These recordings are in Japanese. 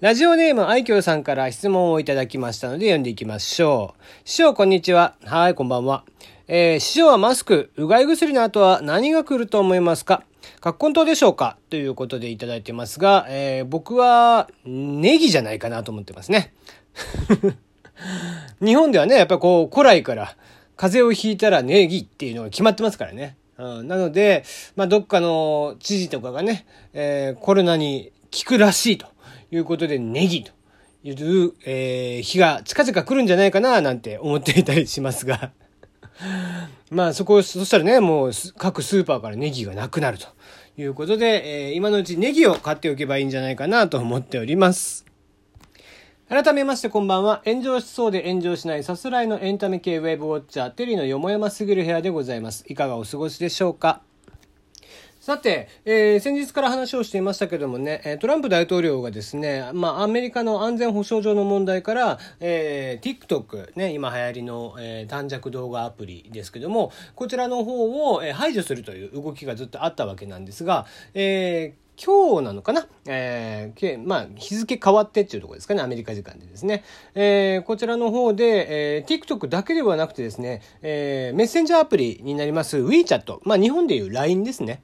ラジオネーム愛嬌さんから質問をいただきましたので読んでいきましょう。師匠こんにちは。はい、こんばんは。えー、師匠はマスク、うがい薬の後は何が来ると思いますか？葛根湯でしょうか？ということでいただいてますが、えー、僕はネギじゃないかなと思ってますね。日本ではね、やっぱこう古来から風邪をひいたらネギっていうのが決まってますからね。うん、なので、まあ、どっかの知事とかがね、えー、コロナに効くらしいということで、ネギという、えー、日が近々来るんじゃないかな、なんて思っていたりしますが。まあそこ、そしたらね、もう各スーパーからネギがなくなるということで、えー、今のうちネギを買っておけばいいんじゃないかなと思っております。改めましてこんばんは。炎上しそうで炎上しないさすらいのエンタメ系ウェブウォッチャー、テリーのよもやますぎる部屋でございます。いかがお過ごしでしょうか？さて、えー、先日から話をしていましたけどもね、トランプ大統領がですね、まあ、アメリカの安全保障上の問題から、えー、TikTok、ね、今流行りの、えー、短尺動画アプリですけども、こちらの方を、えー、排除するという動きがずっとあったわけなんですが、えー今日なのかな、えー、まあ、日付変わってっていうところですかね、アメリカ時間でですね。えー、こちらの方で、えー、TikTok だけではなくてですね、えー、メッセンジャーアプリになります WeChat、まあ、日本でいう LINE ですね。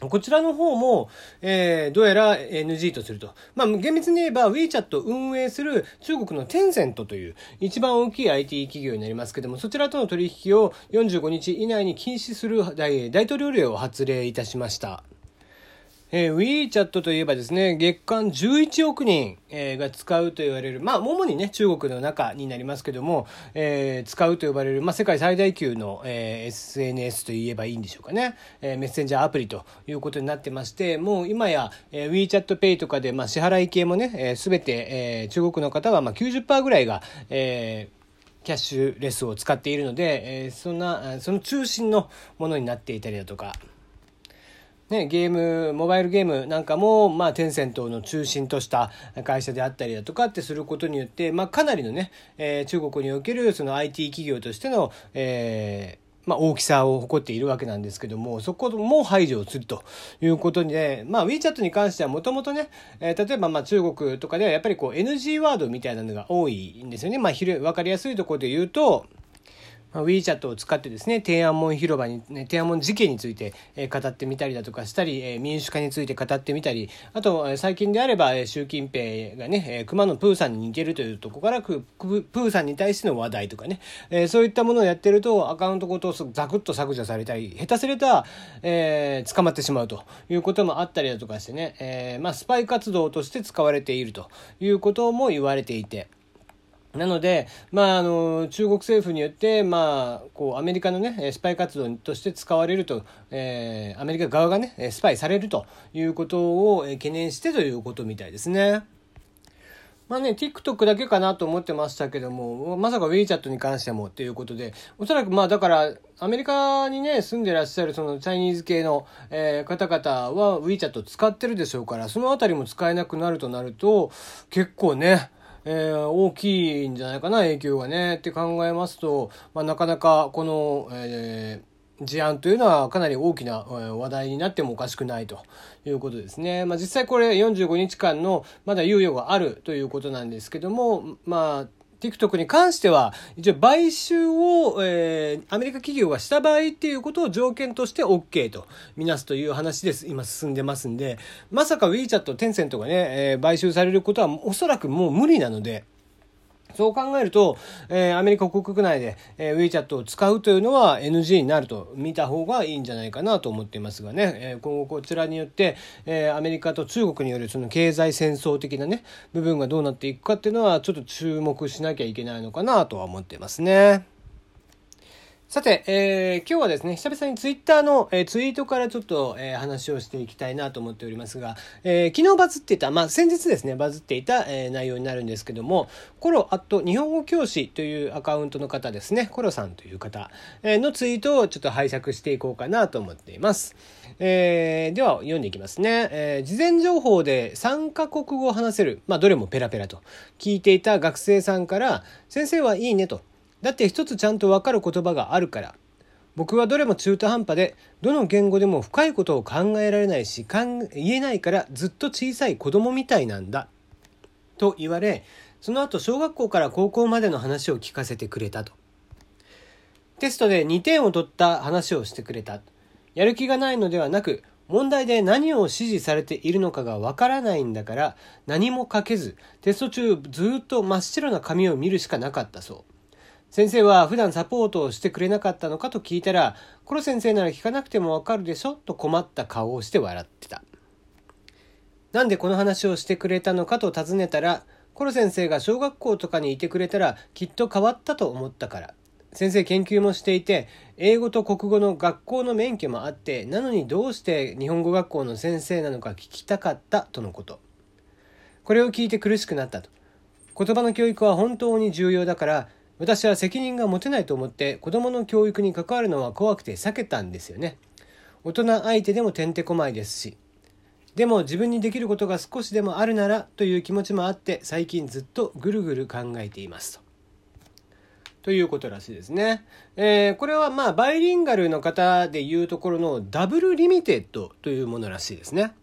こちらの方も、えー、どうやら NG とすると。まあ、厳密に言えば WeChat を運営する中国のテンセントという一番大きい IT 企業になりますけども、そちらとの取引を45日以内に禁止する大統領令を発令いたしました。えー、WeChat といえばですね、月間11億人、えー、が使うと言われる、まあ、主にね、中国の中になりますけども、えー、使うと呼ばれる、まあ、世界最大級の、えー、SNS と言えばいいんでしょうかね、えー、メッセンジャーアプリということになってまして、もう今や、えー、WeChat Pay とかで、まあ、支払い系もね、す、え、べ、て、えー、中国の方は、まあ90%、ぐらいが、えー、キャッシュレスを使っているので、えー、そんな、その中心のものになっていたりだとか、ね、ゲーム、モバイルゲームなんかも、まあ、テンセントの中心とした会社であったりだとかってすることによって、まあ、かなりのね、えー、中国におけるその IT 企業としての、えーまあ、大きさを誇っているわけなんですけども、そこも排除をするということで、まあ、WeChat に関してはもともとね、えー、例えばまあ中国とかではやっぱりこう NG ワードみたいなのが多いんですよね。まあ、わかりやすいところで言うと、WeChat を使ってですね、天安門広場に、ね、天安門事件について、え語ってみたりだとかしたり、え民主化について語ってみたり、あと、最近であれば、え習近平がね、え熊野プーさんに似てるというところからプーさんに対しての話題とかね、えそういったものをやってると、アカウントごとザクッと削除されたり、下手すれた、えー、捕まってしまうということもあったりだとかしてね、えー、まあ、スパイ活動として使われているということも言われていて、なので、まあ、あの、中国政府によって、まあ、こう、アメリカのね、スパイ活動として使われると、えー、アメリカ側がね、スパイされるということを懸念してということみたいですね。まあね、TikTok だけかなと思ってましたけども、まさか WeChat に関してもっていうことで、おそらくまあだから、アメリカにね、住んでらっしゃるそのチャイニーズ系の、えー、方々は WeChat 使ってるでしょうから、そのあたりも使えなくなるとなると、結構ね、えー、大きいんじゃないかな、影響がね。って考えますと、まあ、なかなかこの、えー、事案というのはかなり大きな話題になってもおかしくないということですね。まあ、実際これ45日間のまだ猶予があるということなんですけども、まあ、TikTok に関しては、一応買収を、えー、アメリカ企業がした場合っていうことを条件として OK とみなすという話です。今進んでますんで、まさか WeChat、テンセントがね、えー、買収されることはおそらくもう無理なので、そう考えると、えー、アメリカ国内で、えー、WeChat を使うというのは NG になると見た方がいいんじゃないかなと思っていますがね、えー、今後こちらによって、えー、アメリカと中国によるその経済戦争的なね、部分がどうなっていくかっていうのはちょっと注目しなきゃいけないのかなとは思っていますね。さて、えー、今日はですね、久々にツイッターの、えー、ツイートからちょっと、えー、話をしていきたいなと思っておりますが、えー、昨日バズっていた、まあ、先日ですね、バズっていた、えー、内容になるんですけども、コロアット日本語教師というアカウントの方ですね、コロさんという方、えー、のツイートをちょっと拝借していこうかなと思っています。えー、では、読んでいきますね。えー、事前情報で3カ国語を話せる、まあ、どれもペラペラと聞いていた学生さんから、先生はいいねと。だって一つちゃんとわかる言葉があるから。僕はどれも中途半端で、どの言語でも深いことを考えられないし、言えないからずっと小さい子供みたいなんだ。と言われ、その後小学校から高校までの話を聞かせてくれたと。テストで2点を取った話をしてくれた。やる気がないのではなく、問題で何を指示されているのかがわからないんだから何も書けずテスト中ずっと真っ白な紙を見るしかなかったそう先生は普段サポートをしてくれなかったのかと聞いたらコロ先生なら聞かなくてもわかるでしょと困った顔をして笑ってた。なんでこの話をしてくれたのかと尋ねたらコロ先生が小学校とかにいてくれたらきっと変わったと思ったから先生研究もしていて英語と国語の学校の免許もあってなのにどうして日本語学校の先生なのか聞きたかったとのこと。これを聞いて苦しくなったと。言葉の教育は本当に重要だから私は責任が持てないと思って子供の教育に関わるのは怖くて避けたんですよね大人相手でもてんてこまいですしでも自分にできることが少しでもあるならという気持ちもあって最近ずっとぐるぐる考えていますとということらしいですね。えー、これはまあバイリンガルの方でいうところのダブルリミテッドというものらしいですね。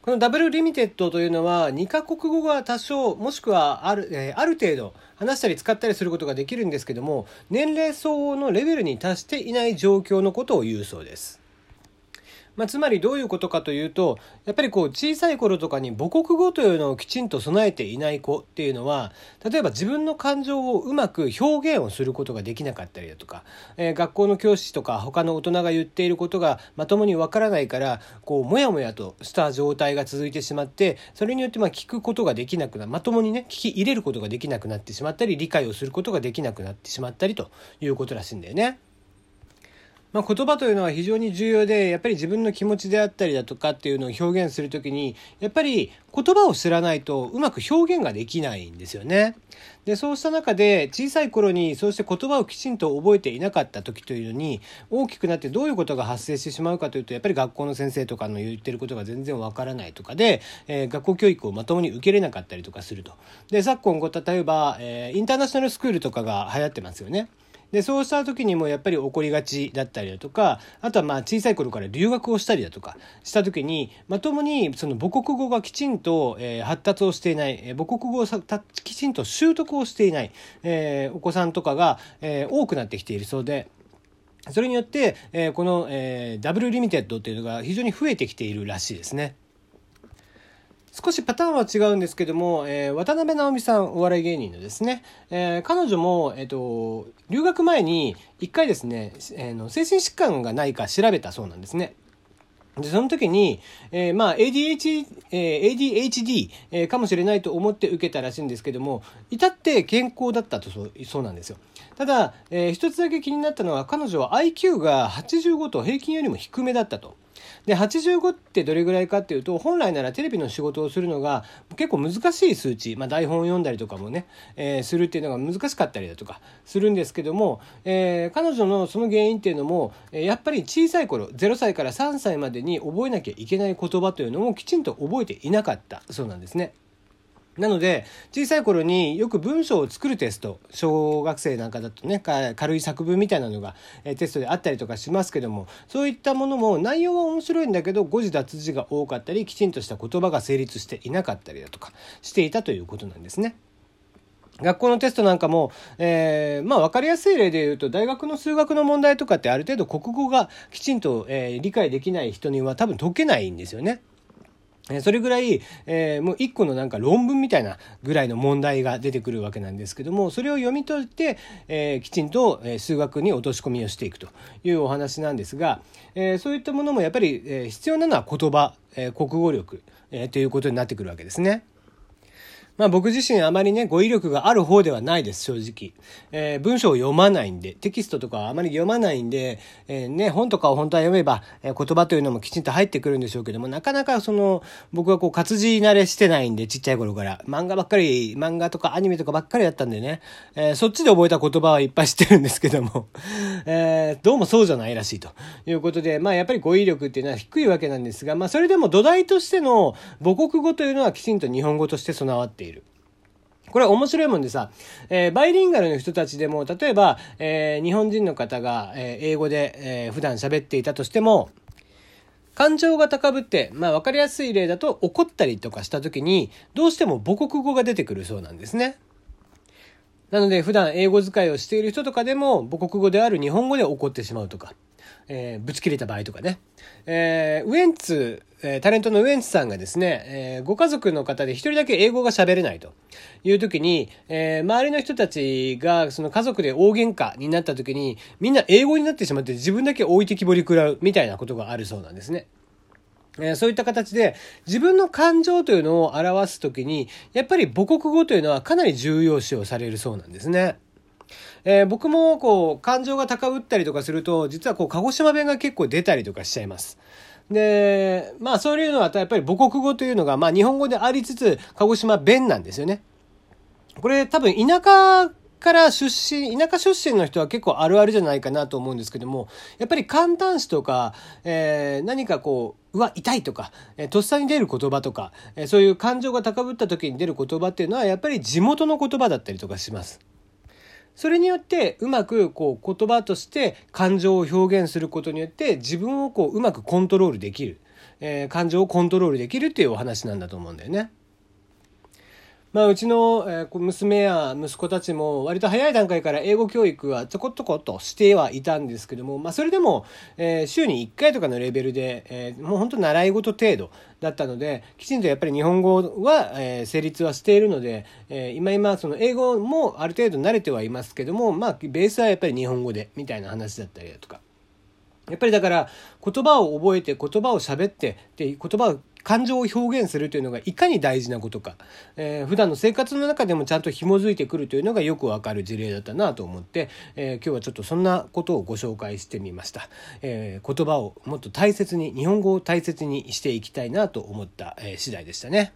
このダブルリミテッドというのは2カ国語が多少もしくはある,、えー、ある程度話したり使ったりすることができるんですけども年齢相応のレベルに達していない状況のことを言うそうです。まあ、つまりどういうことかというとやっぱりこう小さい頃とかに母国語というのをきちんと備えていない子っていうのは例えば自分の感情をうまく表現をすることができなかったりだとか、えー、学校の教師とか他の大人が言っていることがまともにわからないからこうモヤモヤとした状態が続いてしまってそれによってまあ聞くことができなくなまともにね聞き入れることができなくなってしまったり理解をすることができなくなってしまったりということらしいんだよね。まあ、言葉というのは非常に重要でやっぱり自分の気持ちであったりだとかっていうのを表現する時にやっぱり言葉を知らないとうまく表現ができないんですよね。でそうした中で小さい頃にそうして言葉をきちんと覚えていなかった時というのに大きくなってどういうことが発生してしまうかというとやっぱり学校の先生とかの言ってることが全然わからないとかで、えー、学校教育をまともに受けれなかったりとかすると。で昨今例えば、えー、インターナショナルスクールとかが流行ってますよね。でそうした時にもやっぱり起こりがちだったりだとかあとはまあ小さい頃から留学をしたりだとかした時にまともにその母国語がきちんと、えー、発達をしていない、えー、母国語をきちんと習得をしていない、えー、お子さんとかが、えー、多くなってきているそうで。それによって、えー、この、えー、ダブルリミテッドっていうのが非常に増えてきているらしいですね。少しパターンは違うんですけども、えー、渡辺直美さん、お笑い芸人のですね、えー、彼女も、えっ、ー、と、留学前に一回ですね、えー、の精神疾患がないか調べたそうなんですね。で、その時に、えー、まあ、ADH、えー、ADHD、えー、かもしれないと思って受けたらしいんですけども、至って健康だったとそうそうなんですよ。ただ、えー、一つだけ気になったのは、彼女は IQ が85と平均よりも低めだったと。で85ってどれぐらいかっていうと本来ならテレビの仕事をするのが結構難しい数値、まあ、台本を読んだりとかもね、えー、するっていうのが難しかったりだとかするんですけども、えー、彼女のその原因っていうのもやっぱり小さい頃0歳から3歳までに覚えなきゃいけない言葉というのもきちんと覚えていなかったそうなんですね。なので小さい頃によく文章を作るテスト小学生なんかだとね軽い作文みたいなのがテストであったりとかしますけどもそういったものも内容は面白いんだけど誤字脱字が多かったりきちんとした言葉が成立していなかったりだとかしていたということなんですね。学校のテストなんかも、えー、まあ分かりやすい例で言うと大学の数学の問題とかってある程度国語がきちんと、えー、理解できない人には多分解けないんですよね。それぐらい、えー、もう一個のなんか論文みたいなぐらいの問題が出てくるわけなんですけども、それを読み取って、えー、きちんと、数学に落とし込みをしていくというお話なんですが、えー、そういったものもやっぱり、え必要なのは言葉、え国語力、えということになってくるわけですね。まあ僕自身あまりね、語彙力がある方ではないです、正直。えー、文章を読まないんで、テキストとかはあまり読まないんで、えー、ね、本とかを本当は読めば、えー、言葉というのもきちんと入ってくるんでしょうけども、なかなかその、僕はこう活字慣れしてないんで、ちっちゃい頃から。漫画ばっかり、漫画とかアニメとかばっかりだったんでね、えー、そっちで覚えた言葉はいっぱい知ってるんですけども、えー、どうもそうじゃないらしいということで、まあやっぱり語彙力っていうのは低いわけなんですが、まあそれでも土台としての母国語というのはきちんと日本語として備わっている。これ面白いもんでさ、えー、バイリンガルの人たちでも、例えば、えー、日本人の方が、えー、英語で、えー、普段喋っていたとしても、感情が高ぶって、まあ分かりやすい例だと怒ったりとかした時にどうしても母国語が出てくるそうなんですね。なので普段英語使いをしている人とかでも母国語である日本語で怒ってしまうとか、えー、ぶち切れた場合とかね。えー、ウエンツ、え、タレントのウエンツさんがですね、え、ご家族の方で一人だけ英語が喋れないという時に、え、周りの人たちがその家族で大喧嘩になった時に、みんな英語になってしまって自分だけ置いてきぼり食らうみたいなことがあるそうなんですね。えそういった形で自分の感情というのを表すときに、やっぱり母国語というのはかなり重要視をされるそうなんですね。えー、僕もこう感情が高ぶったりとかすると実はこう鹿児島弁が結構出たりとかしちゃいます。でまあそういうのはやっぱり母国語というのがまあ日本語でありつつ鹿児島弁なんですよね。これ多分田舎から出身、田舎出身の人は結構あるあるじゃないかなと思うんですけども、やっぱり簡単詞とか、えー、何かこう、うわ、痛いとか、えー、とっさに出る言葉とか、えー、そういう感情が高ぶった時に出る言葉っていうのは、やっぱり地元の言葉だったりとかします。それによってうまくこう言葉として感情を表現することによって自分をこううまくコントロールできる、えー、感情をコントロールできるっていうお話なんだと思うんだよね。まあ、うちの、えー、娘や息子たちも割と早い段階から英語教育はちょこちょこっとしてはいたんですけども、まあ、それでも、えー、週に1回とかのレベルで、えー、もう本当習い事程度だったので、きちんとやっぱり日本語は、えー、成立はしているので、えー、今今その英語もある程度慣れてはいますけども、まあ、ベースはやっぱり日本語でみたいな話だったりだとか。やっぱりだから言葉を覚えて言葉を喋ってで言葉を感情を表現するというのがいかに大事なことか、えー、普段の生活の中でもちゃんと紐づいてくるというのがよくわかる事例だったなと思って、えー、今日はちょっとそんなことをご紹介してみました、えー、言葉をもっと大切に日本語を大切にしていきたいなと思った、えー、次第でしたね。